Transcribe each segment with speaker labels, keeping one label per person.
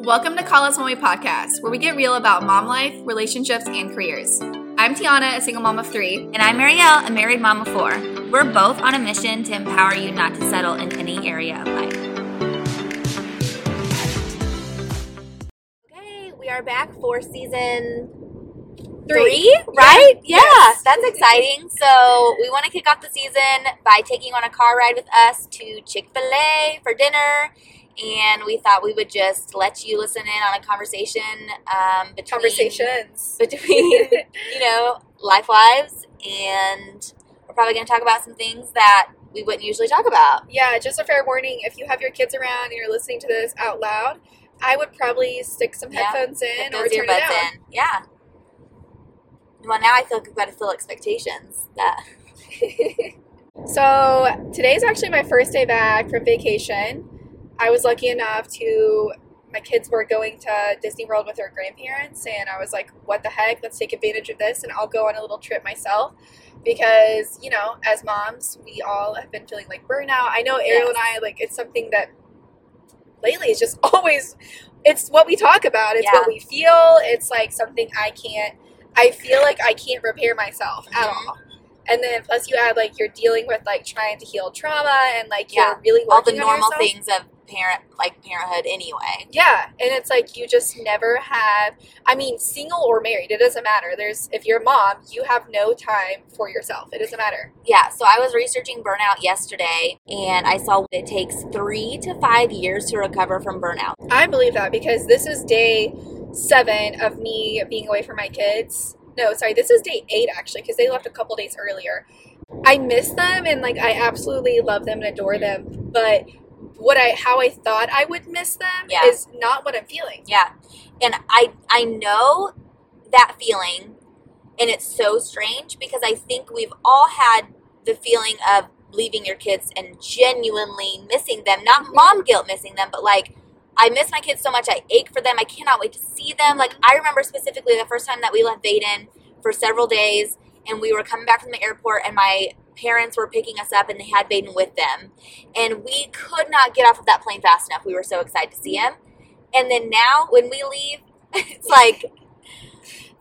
Speaker 1: Welcome to Call Us We podcast, where we get real about mom life, relationships, and careers. I'm Tiana, a single mom of three.
Speaker 2: And I'm Ariel, a married mom of four. We're both on a mission to empower you not to settle in any area of life. Okay, we are back for season three, right? Yeah,
Speaker 1: Yes.
Speaker 2: that's exciting. So we want to kick off the season by taking on a car ride with us to Chick Fil A for dinner, and we thought we would just let you listen in on a conversation um, between
Speaker 1: Conversations.
Speaker 2: between you know life wives, and we're probably going to talk about some things that we wouldn't usually talk about.
Speaker 1: Yeah, just a fair warning if you have your kids around and you're listening to this out loud, I would probably stick some
Speaker 2: Yeah,
Speaker 1: headphones in or turn it down.
Speaker 2: in. Yeah. Well, now I feel like we've got to fill expectations. That
Speaker 1: So today's actually my first day back from vacation. I was lucky enough to my kids were going to Disney World with their grandparents and I was like, what the heck? Let's take advantage of this and I'll go on a little trip myself because, you know, as moms, we all have been feeling like burnout. I know Ariel
Speaker 2: Yes.
Speaker 1: and I like it's something that lately is just always it's what we talk about. It's
Speaker 2: Yeah.
Speaker 1: what we feel. It's like something I can't I feel like I can't repair myself at
Speaker 2: Mhm.
Speaker 1: all. And then plus you add like you're dealing with like trying to heal trauma and like
Speaker 2: Yeah.
Speaker 1: you're really
Speaker 2: all the normal things of parent like parenthood anyway.
Speaker 1: Yeah, and it's like you just never have. I mean, single or married, it doesn't matter. There's if you're a mom, you have no time for yourself. It doesn't matter.
Speaker 2: Yeah, so I was researching burnout yesterday and I saw it takes three to five years to recover from burnout.
Speaker 1: I believe that because this is day seven of me being away from my kids. No, sorry, this is day eight actually because they left a couple days earlier. I miss them and like I absolutely love them and adore them, but what I how I thought I would miss them
Speaker 2: Yeah.
Speaker 1: is not what I'm feeling.
Speaker 2: Yeah. And I I know that feeling and it's so strange because I think we've all had the feeling of leaving your kids and genuinely missing them. Not mm-hmm. mom guilt missing them, but like I miss my kids so much. I ache for them. I cannot wait to see them. Like I remember specifically the first time that we left Vaden for several days and we were coming back from the airport and my parents were picking us up and they had Baden with them. And we could not get off of that plane fast enough. We were so excited to see him. And then now when we leave, it's like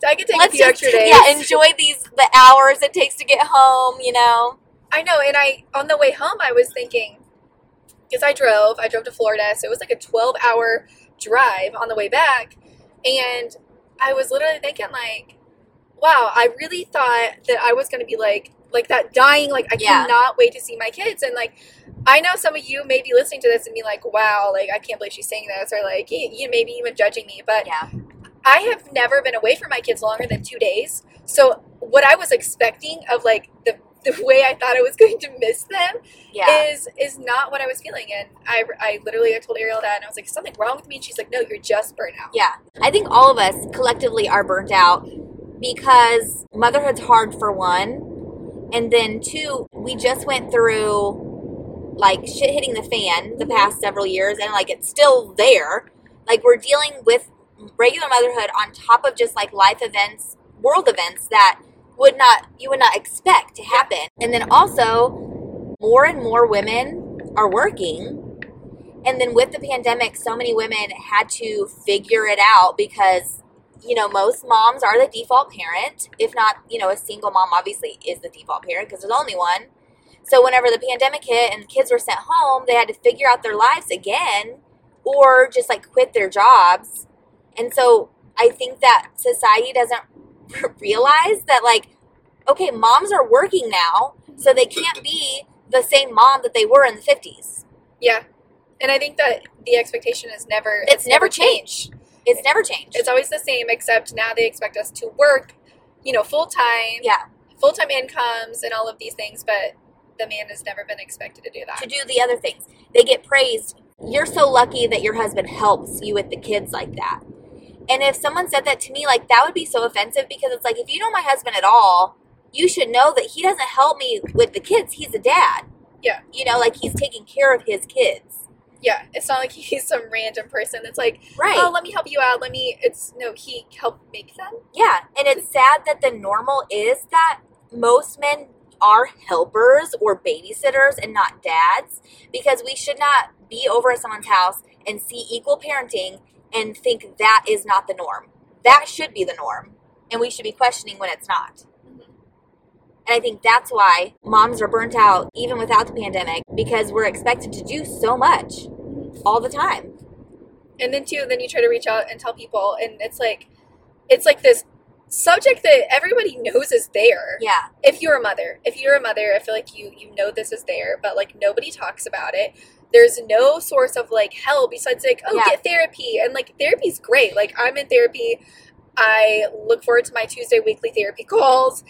Speaker 1: So I could take
Speaker 2: let's
Speaker 1: few
Speaker 2: just
Speaker 1: extra days.
Speaker 2: yeah enjoy these the hours it takes to get home. You know,
Speaker 1: I know, and I on the way home I was thinking because I drove, I drove to Florida, so it was like a 12 hour drive on the way back, and I was literally thinking like, wow, I really thought that I was going to be like like that dying like I
Speaker 2: Yeah.
Speaker 1: cannot wait to see my kids and like I know some of you may be listening to this and be like, wow, like I can't believe she's saying this or like you, you maybe even judging me, but
Speaker 2: yeah,
Speaker 1: I have never been away from my kids longer than two days. So what I was expecting of like the the way I thought I was going to miss them
Speaker 2: yeah,
Speaker 1: is is not what I was feeling. And I, I literally I told Ariel that and I was like, something wrong with me? And she's like, no, you're just burnt out.
Speaker 2: yeah. I think all of us collectively are burnt out because motherhood's hard for one, and then two, we just went through like shit hitting the fan the past several years, and like it's still there. Like we're dealing with regular motherhood on top of just like life events, world events that would not you would not expect to happen. And then also more and more women are working. And then with the pandemic, so many women had to figure it out because you know, most moms are the default parent. If not, you know, a single mom obviously is the default parent because there's only one. So whenever the pandemic hit and kids were sent home, they had to figure out their lives again or just like quit their jobs. And so I think that society doesn't realize that like okay, moms are working now, so they can't be the same mom that they were in the 50s.
Speaker 1: Yeah. And I think that the expectation is never
Speaker 2: It's never changed. It's never changed.
Speaker 1: It's always the same, except now they expect us to work, you know, full time,
Speaker 2: yeah,
Speaker 1: full time incomes, and all of these things. But the man has never been expected to do that.
Speaker 2: to do the other things. They get praised. You're so lucky that your husband helps you with the kids like that. And if someone said that to me, like that would be so offensive because it's like if you know my husband at all, you should know that he doesn't help me with the kids. He's a dad.
Speaker 1: Yeah.
Speaker 2: You know, like he's taking care of his kids.
Speaker 1: Yeah, it's not like he's some random person that's like,
Speaker 2: Right.
Speaker 1: oh, let me help you out. Let me. It's no, he helped make them.
Speaker 2: Yeah, and it's sad that the normal is that most men are helpers or babysitters and not dads because we should not be over at someone's house and see equal parenting and think that is not the norm. That should be the norm. And we should be questioning when it's not. And I think that's why moms are burnt out even without the pandemic because we're expected to do so much all the time.
Speaker 1: and then too then you try to reach out and tell people and it's like it's like this subject that everybody knows is there
Speaker 2: Yeah.
Speaker 1: if you're a mother if you're a mother i feel like you you know this is there but like nobody talks about it there's no source of like help besides like oh
Speaker 2: Yeah.
Speaker 1: get therapy and like therapy's great like i'm in therapy i look forward to my tuesday weekly therapy calls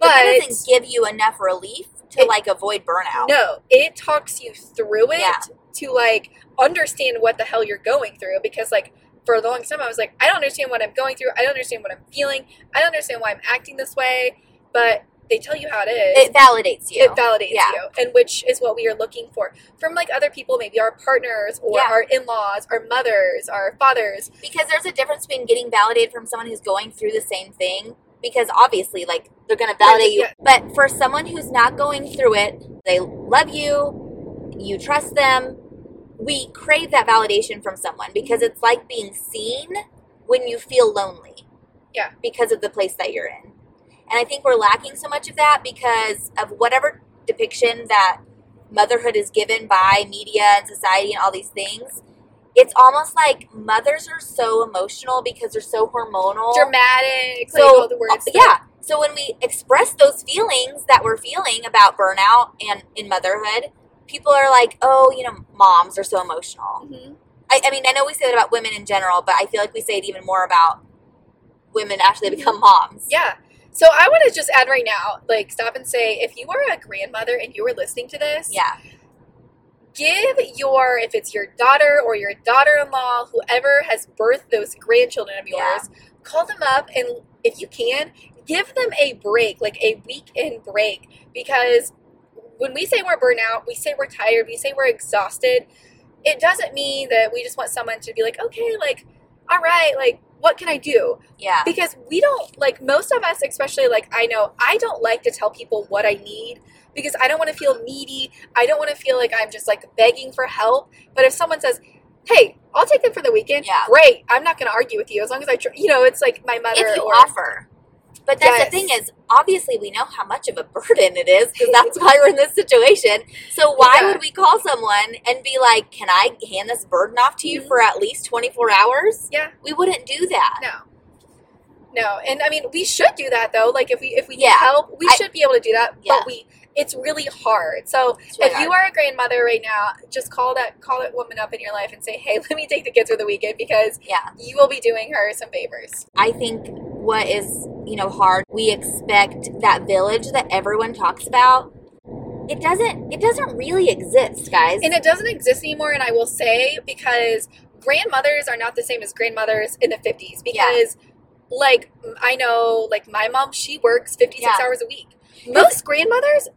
Speaker 2: But, that doesn't give you enough relief to
Speaker 1: It-
Speaker 2: like avoid burnout.
Speaker 1: no it talks you through it
Speaker 2: Yeah.
Speaker 1: to like understand what the hell you're going through because like for the longest time i was like i don't understand what i'm going through i don't understand what i'm feeling i don't understand why i'm acting this way but they tell you how it is
Speaker 2: It validates you.
Speaker 1: it validates
Speaker 2: Yeah.
Speaker 1: you and which is what we are looking for from like other people maybe our partners or
Speaker 2: Yeah.
Speaker 1: our in-laws our mothers our fathers
Speaker 2: because there's a difference between getting validated from someone who's going through the same thing because obviously like they're going to validate you. but for someone who's not going through it they love you you trust them we crave that validation from someone because mm-hmm. it's like being seen when you feel lonely
Speaker 1: Yeah.
Speaker 2: because of the place that you're in. And i think we're lacking so much of that because of whatever depiction that motherhood is given by media and society and all these things it's almost like mothers are so emotional because they're so hormonal.
Speaker 1: dramatic
Speaker 2: So
Speaker 1: all the words that-
Speaker 2: yeah. So when we express those feelings that we're feeling about burnout and in motherhood, people are like, "Oh, you know, moms are so emotional."
Speaker 1: Mhm.
Speaker 2: I, I mean, I know we say that about women in general, but I feel like we say it even more about women after they become moms.
Speaker 1: Yeah. So I want to just add right now, like, stop and say, if you are a grandmother and you are listening to this,
Speaker 2: Yeah.
Speaker 1: Give your, if it's your daughter or your daughter-in-law, whoever has birthed those grandchildren of yours,
Speaker 2: Yeah.
Speaker 1: call them up and, if you can, give them a break, like a weekend break, because when we say we're burnt out, we say we're tired, we say we're exhausted. It doesn't mean that we just want someone to be like, okay, like, all right, like, what can I do?
Speaker 2: Yeah.
Speaker 1: because we don't like most of us especially like i know i don't like to tell people what i need because i don't want to feel needy i don't want to feel like i'm just like begging for help but if someone says hey i'll take them for the weekend
Speaker 2: Yeah.
Speaker 1: great i'm not going to argue with you as long as i tr- you know it's like my mother
Speaker 2: If you
Speaker 1: or
Speaker 2: offer. But that's
Speaker 1: Yes.
Speaker 2: the thing is, obviously we know how much of a burden it is because that's why we're in this situation. So why
Speaker 1: Yeah.
Speaker 2: would we call someone and be like, "Can I hand this burden off to you
Speaker 1: Mhm.
Speaker 2: for at least 24 hours?"
Speaker 1: Yeah.
Speaker 2: We wouldn't do that.
Speaker 1: no no and i mean we should do that though like if we if we need
Speaker 2: Yeah.
Speaker 1: help we
Speaker 2: I-
Speaker 1: should be able to do that
Speaker 2: Yeah.
Speaker 1: but we it's really hard so
Speaker 2: really
Speaker 1: if you are a grandmother right now just call that call that woman up in your life and say hey let me take the kids for the weekend because
Speaker 2: yeah.
Speaker 1: you will be doing her some favors.
Speaker 2: I think what is, you know, hard, we expect that village that everyone talks about. It doesn't it doesn't really exist, guys.
Speaker 1: And it doesn't exist anymore, and I will say because grandmothers are not the same as grandmothers in the 50s because like I know like my mom she works 56
Speaker 2: Yeah.
Speaker 1: hours a week. Most grandmothers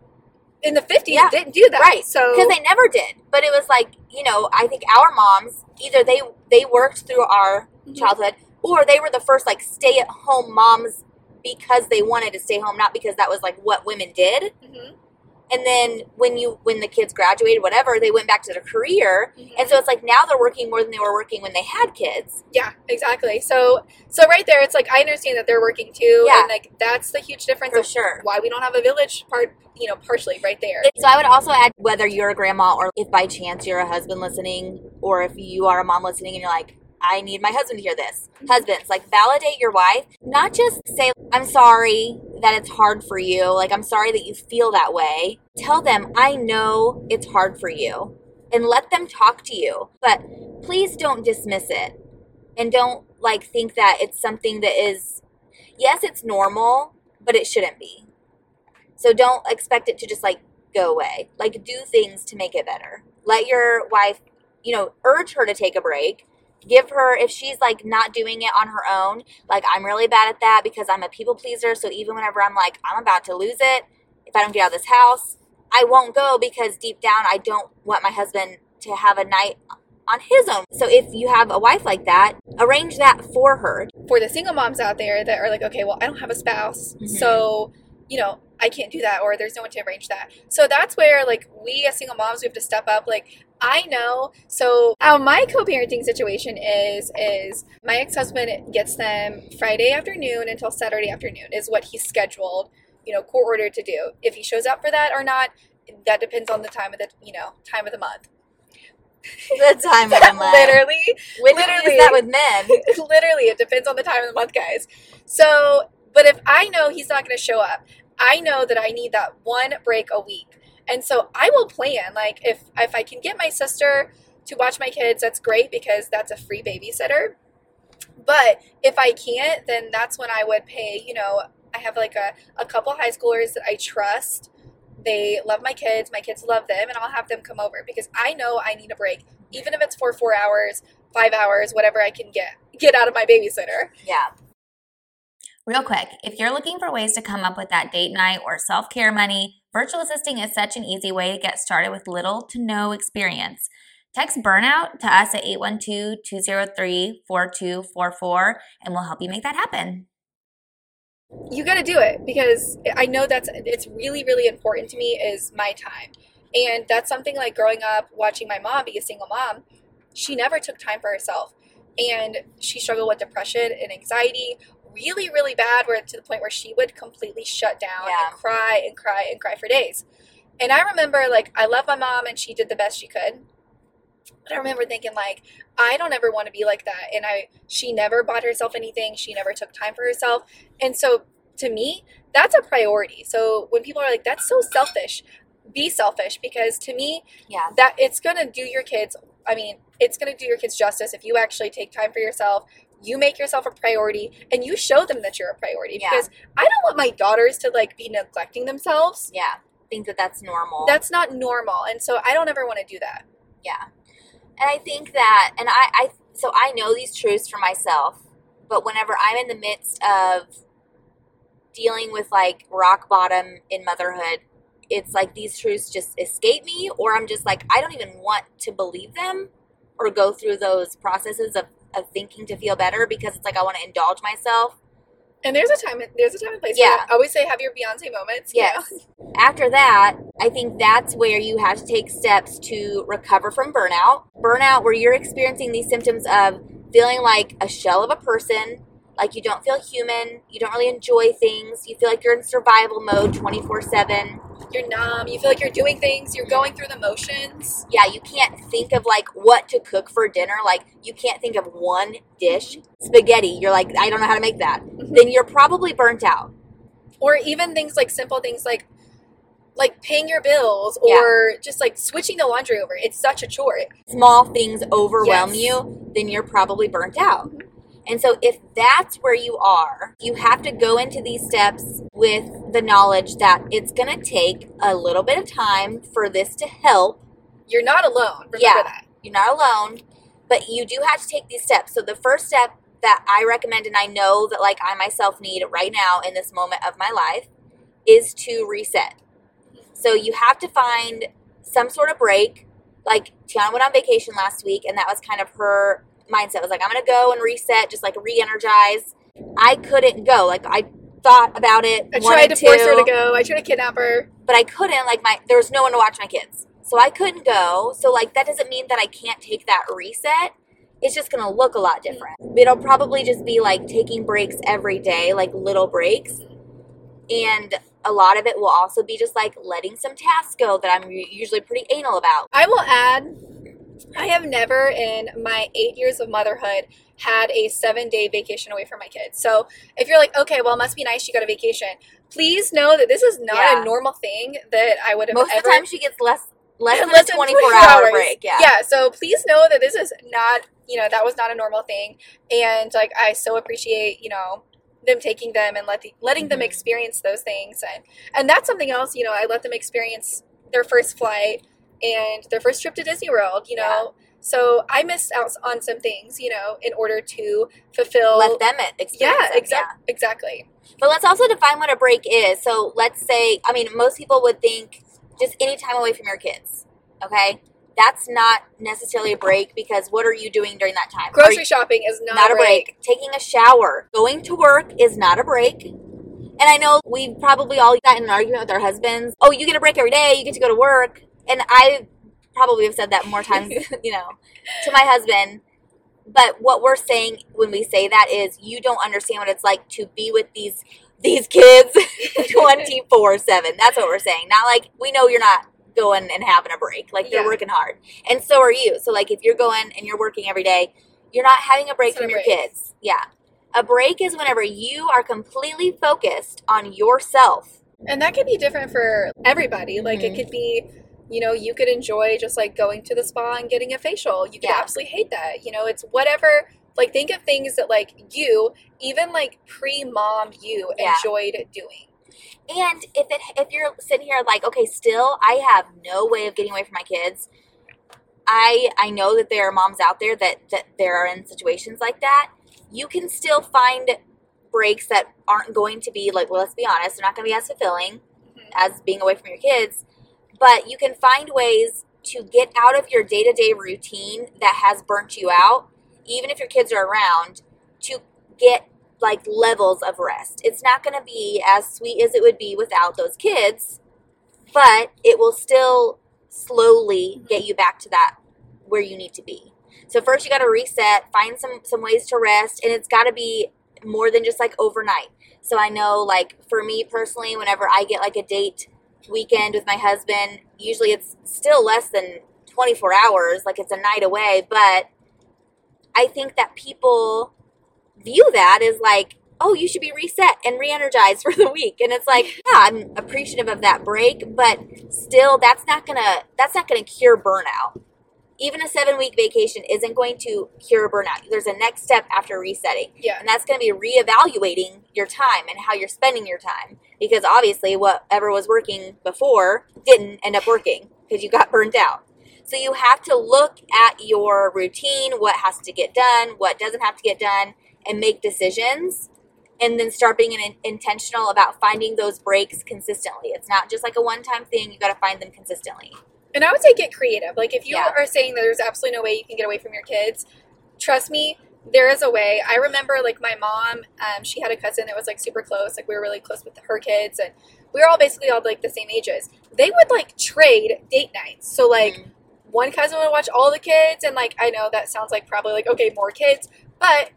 Speaker 1: in the 50s
Speaker 2: Yeah.
Speaker 1: didn't do that.
Speaker 2: Right.
Speaker 1: So
Speaker 2: because they never did. But it was like, you know, I think our moms either they they worked through our
Speaker 1: Mhm.
Speaker 2: childhood or they were the first like stay at home moms because they wanted to stay home, not because that was like what women did.
Speaker 1: Mhm.
Speaker 2: And then when you when the kids graduated, whatever, they went back to their career.
Speaker 1: Mhm.
Speaker 2: And so it's like now they're working more than they were working when they had kids.
Speaker 1: Yeah, exactly. So so right there it's like I understand that they're working too
Speaker 2: Yeah.
Speaker 1: and like that's the huge difference
Speaker 2: For
Speaker 1: of
Speaker 2: sure.
Speaker 1: why we don't have a village part, you know, partially right there.
Speaker 2: So I would also add whether you're a grandma or if by chance you're a husband listening, or if you are a mom listening and you're like, I need my husband to hear this. Husbands, like validate your wife. Not just say, I'm sorry that it's hard for you. Like, I'm sorry that you feel that way. Tell them, I know it's hard for you. And let them talk to you. But please don't dismiss it. And don't like think that it's something that is, yes, it's normal, but it shouldn't be. So don't expect it to just like go away. Like do things to make it better. Let your wife, you know, urge her to take a break. Give her if she's like not doing it on her own, like I'm really bad at that because I'm a people pleaser, so even whenever I'm like I'm about to lose it, if I don't get out of this house, I won't go because deep down I don't want my husband to have a night on his own. So if you have a wife like that, arrange that for her.
Speaker 1: for the single moms out there that are like, okay, well, I don't have a spouse,
Speaker 2: Mhm.
Speaker 1: so you know, I can't do that, or there's no one to arrange that. So that's where like we as single moms we have to step up. Like I know. So how my co-parenting situation is is my ex-husband gets them Friday afternoon until Saturday afternoon is what he's scheduled, you know, court ordered to do. If he shows up for that or not, that depends on the time of the you know time of the month.
Speaker 2: The time of the month.
Speaker 1: literally,
Speaker 2: When
Speaker 1: literally.
Speaker 2: is that with men?
Speaker 1: literally, it depends on the time of the month, guys. So, but if I know he's not going to show up, I know that I need that one break a week, and so I will plan. Like if if I can get my sister to watch my kids, that's great because that's a free babysitter. But if I can't, then that's when I would pay. You know, I have like a a couple high schoolers that I trust. They love my kids. My kids love them, and I'll have them come over because I know I need a break, even if it's for four hours, five hours, whatever I can get get out of my babysitter.
Speaker 2: Yeah.
Speaker 3: Real quick, if you're looking for ways to come up with that date night or self care money, virtual assisting is such an easy way to get started with little to no experience. Text burnout to us at 812 203 4244 and we'll help you make that happen.
Speaker 1: you got to do it because I know that's it's really really important to me is my time. And that's something like growing up watching my mom be a single mom, she never took time for herself. And she struggled with depression and anxiety really really bad where to the point where she would completely shut down
Speaker 2: Yeah.
Speaker 1: and cry and cry and cry for days. And I remember like I love my mom and she did the best she could. But I remember thinking like I don't ever want to be like that and I she never bought herself anything, she never took time for herself. And so to me, that's a priority. So when people are like, that's so selfish, be selfish because to me,
Speaker 2: Yeah.
Speaker 1: that it's going to do your kids, I mean, it's going to do your kids justice if you actually take time for yourself. You make yourself a priority and you show them that you're a priority
Speaker 2: Yeah.
Speaker 1: because I don't want my daughters to like be neglecting themselves.
Speaker 2: Yeah. Think that that's normal.
Speaker 1: That's not normal. And so I don't ever want to do that.
Speaker 2: Yeah. And I think that, and I, I, so I know these truths for myself, but whenever I'm in the midst of dealing with like rock bottom in motherhood, it's like these truths just escape me, or I'm just like, I don't even want to believe them or go through those processes of, of thinking to feel better because it's like I want to indulge myself.
Speaker 1: And there's a time, there's a time and place.
Speaker 2: Yeah.
Speaker 1: I always say have your Beyonce moments. you
Speaker 2: Yes.
Speaker 1: know?
Speaker 2: After that, I think that's where you have to take steps to recover from burnout. Burnout, where you're experiencing these symptoms of feeling like a shell of a person, like you don't feel human, you don't really enjoy things, you feel like you're in survival mode 24 7.
Speaker 1: You're numb. You feel like you're doing things. You're going through the motions.
Speaker 2: Yeah, you can't think of like what to cook for dinner. Like, you can't think of one dish. Mm-hmm. Spaghetti, you're like, I don't know how to make that. Mm-hmm. Then you're probably burnt out.
Speaker 1: or even things like simple things like like paying your bills or just like switching the laundry over it's such a chore
Speaker 2: small things overwhelm
Speaker 1: Yes.
Speaker 2: you, then you're probably burnt out. Mm-hmm. And so, if that's where you are, you have to go into these steps with the knowledge that it's going to take a little bit of time for this to help.
Speaker 1: you're not alone remember
Speaker 2: Yeah.
Speaker 1: that
Speaker 2: You're not alone, but you do have to take these steps. So, the first step that I recommend, and I know that like I myself need right now in this moment of my life, is to reset. So, you have to find some sort of break. Like Tiana went on vacation last week, and that was kind of her mindset. It was like, I'm gonna go and reset, just like re-energize. I couldn't go. Like I thought about it.
Speaker 1: i tried to force her to go i tried to kidnap her
Speaker 2: but I couldn't. Like my, there was no one to watch my kids, so I couldn't go. So like that doesn't mean that I can't take that reset. It's just gonna look a lot different. It'll probably just be like taking breaks every day, like little breaks, and a lot of it will also be just like letting some tasks go that I'm usually pretty anal about.
Speaker 1: i will add i have never in my eight years of motherhood had a seven day vacation away from my kids so if you're like okay well it must be nice you got a vacation please know that this is not
Speaker 2: Yeah.
Speaker 1: a normal thing that i would have
Speaker 2: Most
Speaker 1: ever
Speaker 2: of the time, she gets less less than
Speaker 1: less
Speaker 2: a
Speaker 1: than
Speaker 2: 24
Speaker 1: 24
Speaker 2: hour
Speaker 1: hours.
Speaker 2: break. Yeah.
Speaker 1: Yeah. So please know that this is not, you know, that was not a normal thing. And like, I so appreciate, you know, them taking them and let the, letting them
Speaker 2: Mhm.
Speaker 1: experience those things. And, and that's something else, you know, I let them experience their first flight and their first trip to Disney World, you know. So I missed out on some things, you know, in order to fulfill.
Speaker 2: Let them experience.
Speaker 1: yeah,
Speaker 2: it,
Speaker 1: exactly. Exactly.
Speaker 2: But let's also define what a break is. So let's say, I mean, most people would think just any time away from your kids. Okay, that's not necessarily a break because what are you doing during that time?
Speaker 1: Grocery
Speaker 2: you-
Speaker 1: shopping is not,
Speaker 2: not a break. Taking a shower, going to work is not a break. And I know we've probably all got in an argument with our husbands. Oh, you get a break every day. You get to go to work. And I probably have said that more times, you know, to my husband. But what we're saying when we say that is you don't understand what it's like to be with these these kids 24/7. That's what we're saying. Not like we know you're not going and having a break. Like they're
Speaker 1: Yeah.
Speaker 2: working hard. And so are you. So like if you're going and you're working every day, you're not having a break from
Speaker 1: a
Speaker 2: your
Speaker 1: break.
Speaker 2: kids. Yeah. A break is whenever you are completely focused on yourself.
Speaker 1: And that could be different for everybody. Like it
Speaker 2: Mhm.
Speaker 1: could be, you know, you could enjoy just like going to the spa and getting a facial. You could
Speaker 2: Yeah.
Speaker 1: absolutely hate that. You know, it's whatever. Like think of things that like you, even like pre-mom you
Speaker 2: Yeah.
Speaker 1: enjoyed doing.
Speaker 2: And if it if you're sitting here like, okay, still I have no way of getting away from my kids. I I know that there are moms out there that that there are in situations like that. You can still find breaks that aren't going to be like, well, let's be honest, they're not going to be as fulfilling
Speaker 1: Mhm.
Speaker 2: as being away from your kids. But you can find ways to get out of your day to day routine that has burnt you out, even if your kids are around, to get like levels of rest. It's not going to be as sweet as it would be without those kids, but it will still slowly get you back to that where you need to be. So first you got to reset, find some some ways to rest, and it's got to be more than just like overnight. So I know like for me personally whenever I get like a date weekend with my husband, usually it's still less than 24 hours, like it's a night away, but I think that people view that as like, oh, you should be reset and re-energized for the week. And it's like, yeah, I'm appreciative of that break, but still that's not gonna that's not gonna cure burnout. Even a seven week vacation isn't going to cure burnout. There's a next step after resetting.
Speaker 1: Yeah.
Speaker 2: And that's going to be reevaluating your time and how you're spending your time. Because obviously, whatever was working before didn't end up working because you got burnt out. So you have to look at your routine, what has to get done, what doesn't have to get done, and make decisions. And then start being in, intentional about finding those breaks consistently. It's not just like a one time thing, you got to find them consistently.
Speaker 1: And I would say get creative. Like if you
Speaker 2: Yeah.
Speaker 1: are saying that there's absolutely no way you can get away from your kids, trust me, there is a way. I remember like my mom, um, she had a cousin that was like super close. Like we were really close with her kids, and we were all basically all like the same ages. They would like trade date nights. So like
Speaker 2: Mm.
Speaker 1: one cousin would watch all the kids, and like I know that sounds like probably like okay more kids, but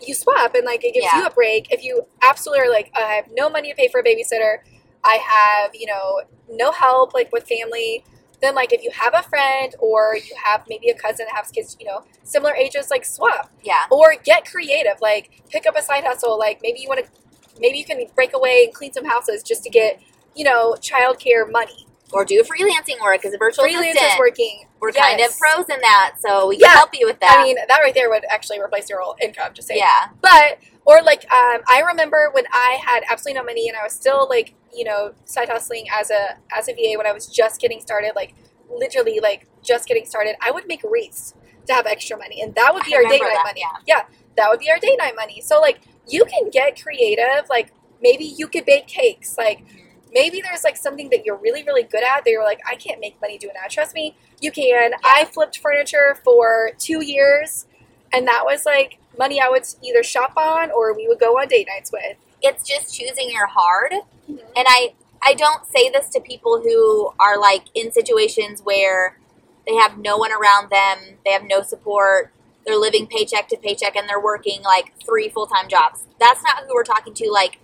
Speaker 1: you swap and like it gives
Speaker 2: Yeah.
Speaker 1: you a break. If you absolutely are like I have no money to pay for a babysitter, I have you know no help like with family then like if you have a friend or you have maybe a cousin that has kids you know similar ages like swap
Speaker 2: Yeah.
Speaker 1: or get creative like pick up a side hustle like maybe you want to maybe you can break away and clean some houses just to get you know childcare money
Speaker 2: Or do freelancing work as a virtual
Speaker 1: freelancers
Speaker 2: assistant.
Speaker 1: working
Speaker 2: We're kind of pros in that, so we can
Speaker 1: Yeah.
Speaker 2: help you with that.
Speaker 1: i mean that right there would actually replace your whole income just saying
Speaker 2: yeah.
Speaker 1: but or like um, i remember when i had absolutely no money and i was still like you know side hustling as a as a va when i was just getting started like literally like just getting started i would make wreaths to have extra money and that would be
Speaker 2: I
Speaker 1: our date
Speaker 2: remember
Speaker 1: night money
Speaker 2: yeah.
Speaker 1: that would be our date night money so like you can get creative like maybe you could bake cakes like maybe there's like something that you're really really good at that you're like i can't make money doing that. Trust me you can. I flipped furniture for two years and that was like money i would either shop on or we would go on date nights with.
Speaker 2: It's just choosing your hard. Mm-hmm. And I I don't say this to people who are like in situations where they have no one around them, they have no support, they're living paycheck to paycheck and they're working like three full-time jobs. That's not who we're talking to like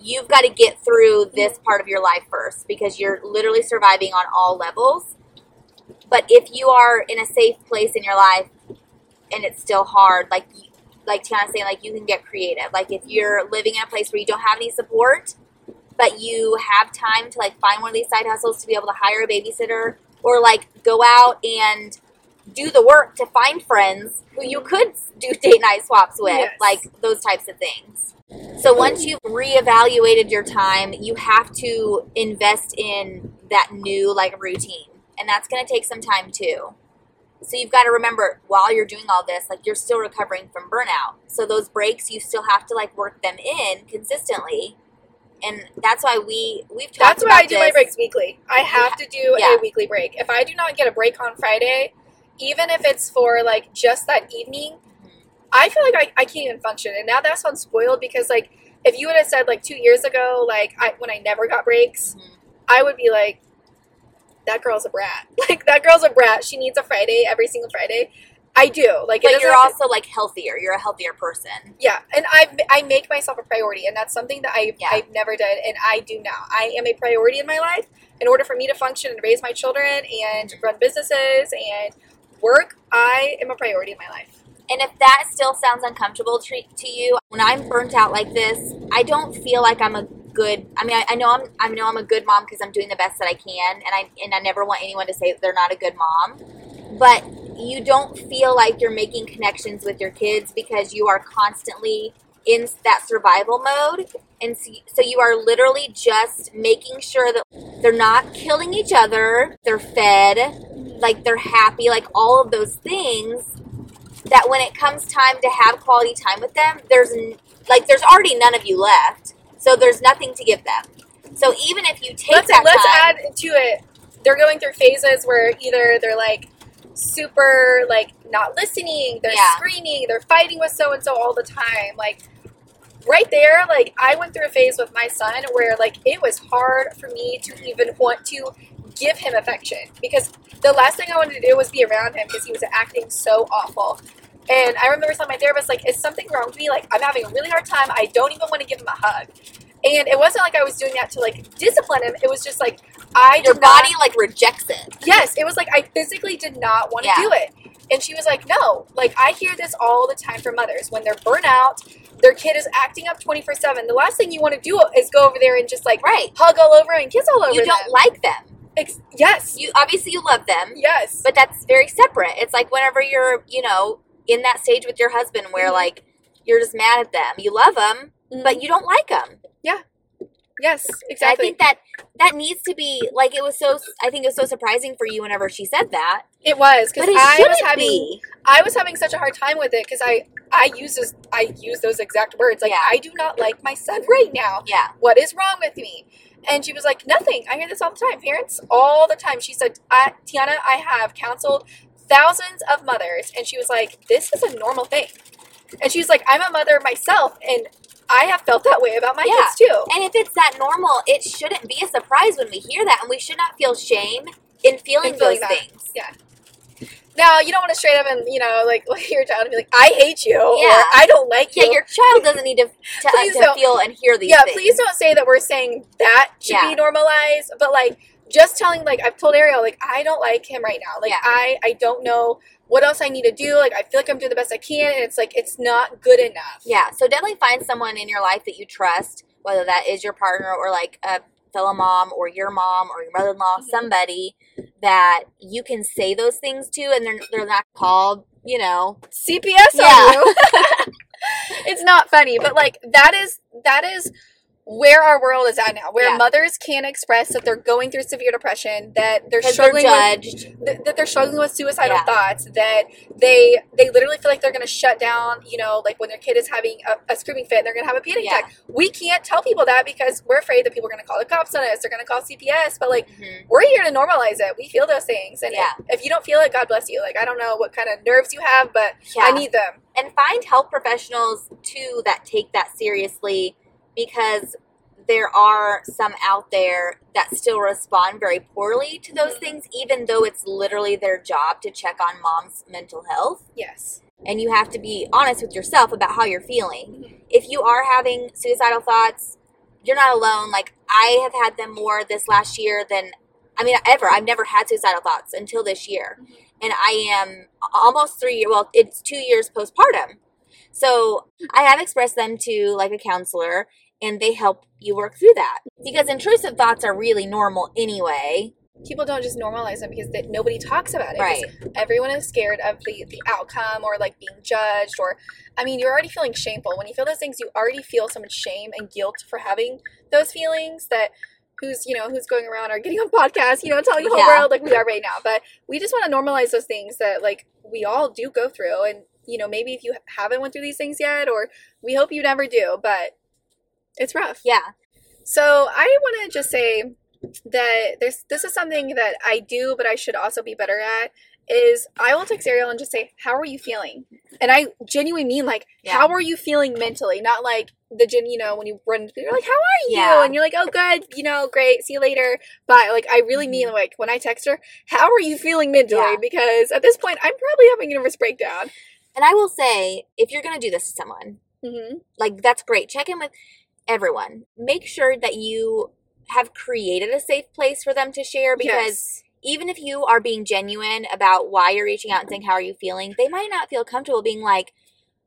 Speaker 2: you've got to get through this part of your life first because you're literally surviving on all levels. But if you are in a safe place in your life and it's still hard, like like Tiana's saying, like you can get creative. Like if you're living in a place where you don't have any support, but you have time to like find one of these side hustles to be able to hire a babysitter or like go out and do the work to find friends who you could do date night swaps with,
Speaker 1: Yes.
Speaker 2: like those types of things. So once you've reevaluated your time, you have to invest in that new like routine. And that's going to take some time too. So you've got to remember while you're doing all this, like you're still recovering from burnout. So those breaks, you still have to like work them in consistently. And that's why we we've talked
Speaker 1: that's why
Speaker 2: about
Speaker 1: i do my breaks weekly i have to do
Speaker 2: Yeah.
Speaker 1: a weekly break if i do not get a break on friday even if it's for like just that evening I feel like I, I can't even function. And now that sounds spoiled because like if you would have said like two years ago, like I when I never got breaks,
Speaker 2: Mhm.
Speaker 1: I would be like that girl's a brat. Like that girl's a brat. She needs a Friday every single Friday. I do. Like,
Speaker 2: But you're also like healthier. You're a healthier person.
Speaker 1: yeah, and I I make myself a priority, and that's something that I
Speaker 2: Yeah.
Speaker 1: I've never done, and I do now. I am a priority in my life in order for me to function and raise my children and run businesses and work. I am a priority in my life.
Speaker 2: And if that still sounds uncomfortable to, to you, when I'm burnt out like this, I don't feel like I'm a good. I mean, I, I know I'm. I know I'm a good mom because I'm doing the best that I can, and I and I never want anyone to say that they're not a good mom. But you don't feel like you're making connections with your kids because you are constantly in that survival mode, and so you are literally just making sure that they're not killing each other, they're fed, like they're happy, like all of those things that when it comes time to have quality time with them, there's like there's already none of you left, so there's nothing to give them. So even if you take
Speaker 1: let's
Speaker 2: that
Speaker 1: let's
Speaker 2: time,
Speaker 1: add to it. They're going through phases where either they're like super like not listening, they're
Speaker 2: Yeah.
Speaker 1: screaming, they're fighting with so and so all the time. Like right there, like I went through a phase with my son where like it was hard for me to even want to give him affection because the last thing I wanted to do was be around him because he was acting so awful. And I remember telling my therapist, like, is something wrong with me? Like, I'm having a really hard time. I don't even want to give him a hug. And it wasn't like I was doing that to like discipline him. It was just like I
Speaker 2: your
Speaker 1: did not-
Speaker 2: body like rejects it.
Speaker 1: Yes, it was like I physically did not want to
Speaker 2: Yeah.
Speaker 1: do it. And she was like, no. Like, I hear this all the time from mothers. When they're burnt out, their kid is acting up 24 7. The last thing you want to do is go over there and just like
Speaker 2: Right.
Speaker 1: hug all over and kiss all over
Speaker 2: You don't
Speaker 1: them.
Speaker 2: like them.
Speaker 1: Ex- yes.
Speaker 2: You obviously you love them,
Speaker 1: yes.
Speaker 2: but that's very separate. It's like whenever you're, you know, in that stage with your husband where
Speaker 1: Mhm.
Speaker 2: like you're just mad at them. You love them, but you don't like them. Yeah.
Speaker 1: Yes,
Speaker 2: And I think that that needs to be like it was so. I think it was so surprising for you whenever she said that.
Speaker 1: it was because I was having
Speaker 2: be.
Speaker 1: I was having such a hard time with it because I I use those I use those exact words like
Speaker 2: Yeah.
Speaker 1: I do not like my son right now.
Speaker 2: Yeah.
Speaker 1: What is wrong with me? And she was like, nothing. I hear this all the time. Parents, all the time. She said, I, Tiana, I have counseled thousands of mothers. And she was like, this is a normal thing. And she's like, I'm a mother myself. And I have felt that way about my
Speaker 2: Yeah.
Speaker 1: kids too.
Speaker 2: And if it's that normal, it shouldn't be a surprise when we hear that, and we should not feel shame in feeling,
Speaker 1: In feeling
Speaker 2: those
Speaker 1: that.
Speaker 2: things.
Speaker 1: Now, you don't want to straight up and, you know, like, look at your child and be like, I hate you. Or
Speaker 2: Yeah.
Speaker 1: I don't like
Speaker 2: Yeah,
Speaker 1: you.
Speaker 2: your child doesn't need to to,
Speaker 1: Please
Speaker 2: to feel and hear these
Speaker 1: yeah,
Speaker 2: things.
Speaker 1: please don't say that we're saying that should
Speaker 2: Yeah.
Speaker 1: be normalized, but like just telling like I've told Ariel like I don't like him right now. Like
Speaker 2: Yeah.
Speaker 1: I I don't know what else I need to do. Like I feel like I'm doing the best I can and it's like it's not good enough.
Speaker 2: Yeah, so definitely find someone in your life that you trust, whether that is your partner or like a fellow mom or your mom or your mother-in-law,
Speaker 1: Mhm.
Speaker 2: somebody that you can say those things to, and they're they're not called, you know.
Speaker 1: CPS
Speaker 2: Yeah.
Speaker 1: on you. it's not funny, but like that is that is where our world is at now, where
Speaker 2: Yeah.
Speaker 1: mothers can't express that they're going through severe depression, that they're
Speaker 2: Because they're
Speaker 1: struggling with th- that they're struggling with suicidal
Speaker 2: Yeah.
Speaker 1: thoughts that they they literally feel like they're going to shut down you know like when their kid is having a, a screaming fit and they're going to have a panic
Speaker 2: Yeah.
Speaker 1: attack we can't tell people that because we're afraid that people are going to call the cops on us they're going to call cps but like
Speaker 2: Mhm.
Speaker 1: we're here to normalize it we feel those things and
Speaker 2: Yeah.
Speaker 1: if, if you don't feel it god bless you like i don't know what kind of nerves you have but i need them
Speaker 2: and find health professionals too that take that seriously because there are some out there that still respond very poorly to those
Speaker 1: Mhm.
Speaker 2: things even though it's literally their job to check on mom's mental health.
Speaker 1: Yes.
Speaker 2: And you have to be honest with yourself about how you're feeling.
Speaker 1: Mhm.
Speaker 2: if you are having suicidal thoughts you're not alone. Like i have had them more this last year than i mean ever. I've never had suicidal thoughts until this year.
Speaker 1: Mhm.
Speaker 2: and i am almost three years well it's two years postpartum. So i have expressed them to like a counselor and they help you work through that. Because intrusive thoughts are really normal anyway.
Speaker 1: People don't just normalize them because they, nobody talks about it.
Speaker 2: right.
Speaker 1: everyone is scared of the, the outcome or like being judged or i mean you're already feeling shameful. When you feel those things you already feel so much shame and guilt for having those feelings that who's you know who's going around or getting on podcasts you know telling the whole
Speaker 2: Yeah.
Speaker 1: world like we are right now. But we just want to normalize those things that like we all do go through. And you know maybe if you haven't went through these things yet or we hope you never do but it's rough
Speaker 2: yeah
Speaker 1: so I want to just say that this this is something that I do, but I should also be better at. is I will text Ariel and just say, "How are you feeling?" And I genuinely mean like,
Speaker 2: Yeah.
Speaker 1: "How are you feeling mentally?" Not like the gen, you know, when you run, you're like, "How are you?"
Speaker 2: Yeah.
Speaker 1: And you're like, "Oh, good, you know, great, see you later." But like, I really mean like when I text her, "How are you feeling mentally?"
Speaker 2: Mm-hmm. Yeah.
Speaker 1: Because at this point, I'm probably having a nervous breakdown.
Speaker 2: And I will say, if you're going to do this to someone,
Speaker 1: Mm-hmm.
Speaker 2: like that's great. Check in with everyone. Make sure that you have created a safe place for them to share because
Speaker 1: Because
Speaker 2: even if you are being genuine about why you're reaching out and saying how are you feeling, they might not feel comfortable being like,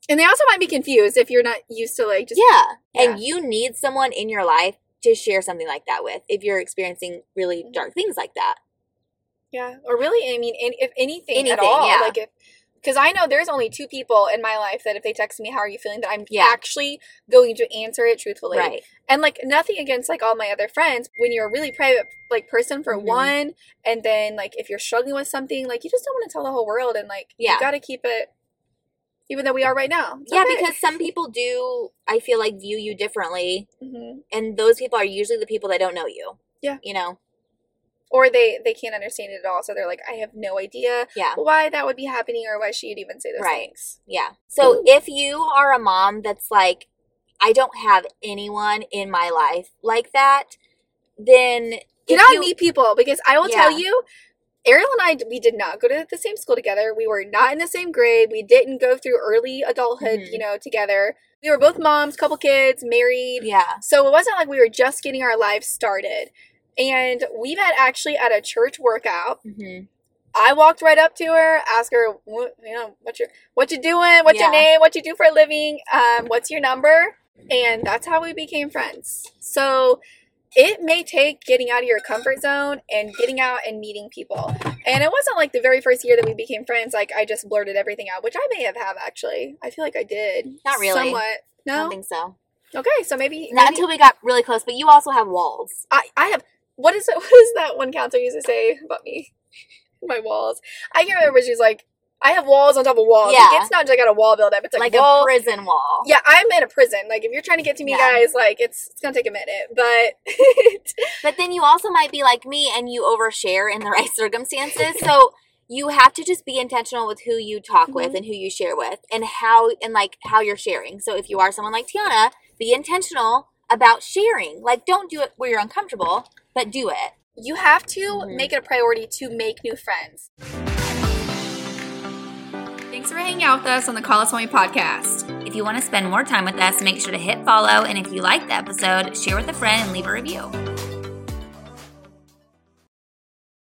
Speaker 1: and they also might be confused if you're not used to like just
Speaker 2: yeah.
Speaker 1: Yeah.
Speaker 2: And you need someone in your life to share something like that with if you're experiencing really mm-hmm. dark things like that.
Speaker 1: Yeah, or really, I mean, if anything,
Speaker 2: Anything,
Speaker 1: at all,
Speaker 2: yeah.
Speaker 1: like if because I know there's only two people in my life that if they text me, "How are you feeling?" that I'm
Speaker 2: Yeah.
Speaker 1: actually going to answer it truthfully.
Speaker 2: Right.
Speaker 1: And like nothing against like all my other friends. When you're a really private like person for
Speaker 2: Mhm.
Speaker 1: one, and then like if you're struggling with something, like you just don't want to tell the whole world, and like
Speaker 2: Yeah.
Speaker 1: you got to keep it. Even though we are right now. It's
Speaker 2: Yeah,
Speaker 1: okay.
Speaker 2: because some people do, I feel like, view you differently.
Speaker 1: Mhm.
Speaker 2: And those people are usually the people that don't know you.
Speaker 1: Yeah.
Speaker 2: You know?
Speaker 1: Or they they can't understand it at all, so they're like, I have no idea
Speaker 2: Yeah.
Speaker 1: why that would be happening or why she'd even say those
Speaker 2: Right.
Speaker 1: things.
Speaker 2: Yeah. So if you are a mom that's like, I don't have anyone in my life like that, then
Speaker 1: Get
Speaker 2: if
Speaker 1: out
Speaker 2: you-
Speaker 1: and meet people because I will
Speaker 2: Yeah.
Speaker 1: tell you, Ariel and I we did not go to the same school together. We were not in the same grade. We didn't go through early adulthood,
Speaker 2: Mhm.
Speaker 1: you know, together. We were both moms, couple kids, married.
Speaker 2: Yeah.
Speaker 1: So it wasn't like we were just getting our lives started. And we met actually at a church workout.
Speaker 2: hmm
Speaker 1: I walked right up to her, asked her, what, you know, what you what you doing? What's your name? What you do for a living? Um, what's your number? And that's how we became friends. So it may take getting out of your comfort zone and getting out and meeting people. And it wasn't like the very first year that we became friends, like I just blurted everything out, which I may have have actually. I feel like I did.
Speaker 2: Not really.
Speaker 1: Somewhat.
Speaker 2: I
Speaker 1: No.
Speaker 2: don't think so.
Speaker 1: Okay, so maybe,
Speaker 2: Not
Speaker 1: maybe
Speaker 2: until we got really close, but you also have walls.
Speaker 1: I, I have what is it what is that one counselor used to say about me? My walls. I can't remember she was like, I have walls on top of walls.
Speaker 2: Yeah.
Speaker 1: Like, it's not just like I got a wall build up. It's like,
Speaker 2: Like
Speaker 1: wall.
Speaker 2: a prison wall.
Speaker 1: yeah, I'm in a prison. Like if you're trying to get to me
Speaker 2: Yeah.
Speaker 1: guys, like it's it's gonna take a minute. But
Speaker 2: But then you also might be like me and you overshare in the right circumstances. So you have to just be intentional with who you talk with
Speaker 1: Mhm.
Speaker 2: and who you share with and how and like how you're sharing. So if you are someone like Tiana, be intentional about sharing. Like don't do it where you're uncomfortable, but do it.
Speaker 1: you have to
Speaker 2: Mhm.
Speaker 1: make it a priority to make new friends.
Speaker 3: Thanks for hanging out with us on the Call Us Mommy podcast. If you want to spend more time with us, make sure to hit follow. And if you liked the episode, share with a friend and leave a review.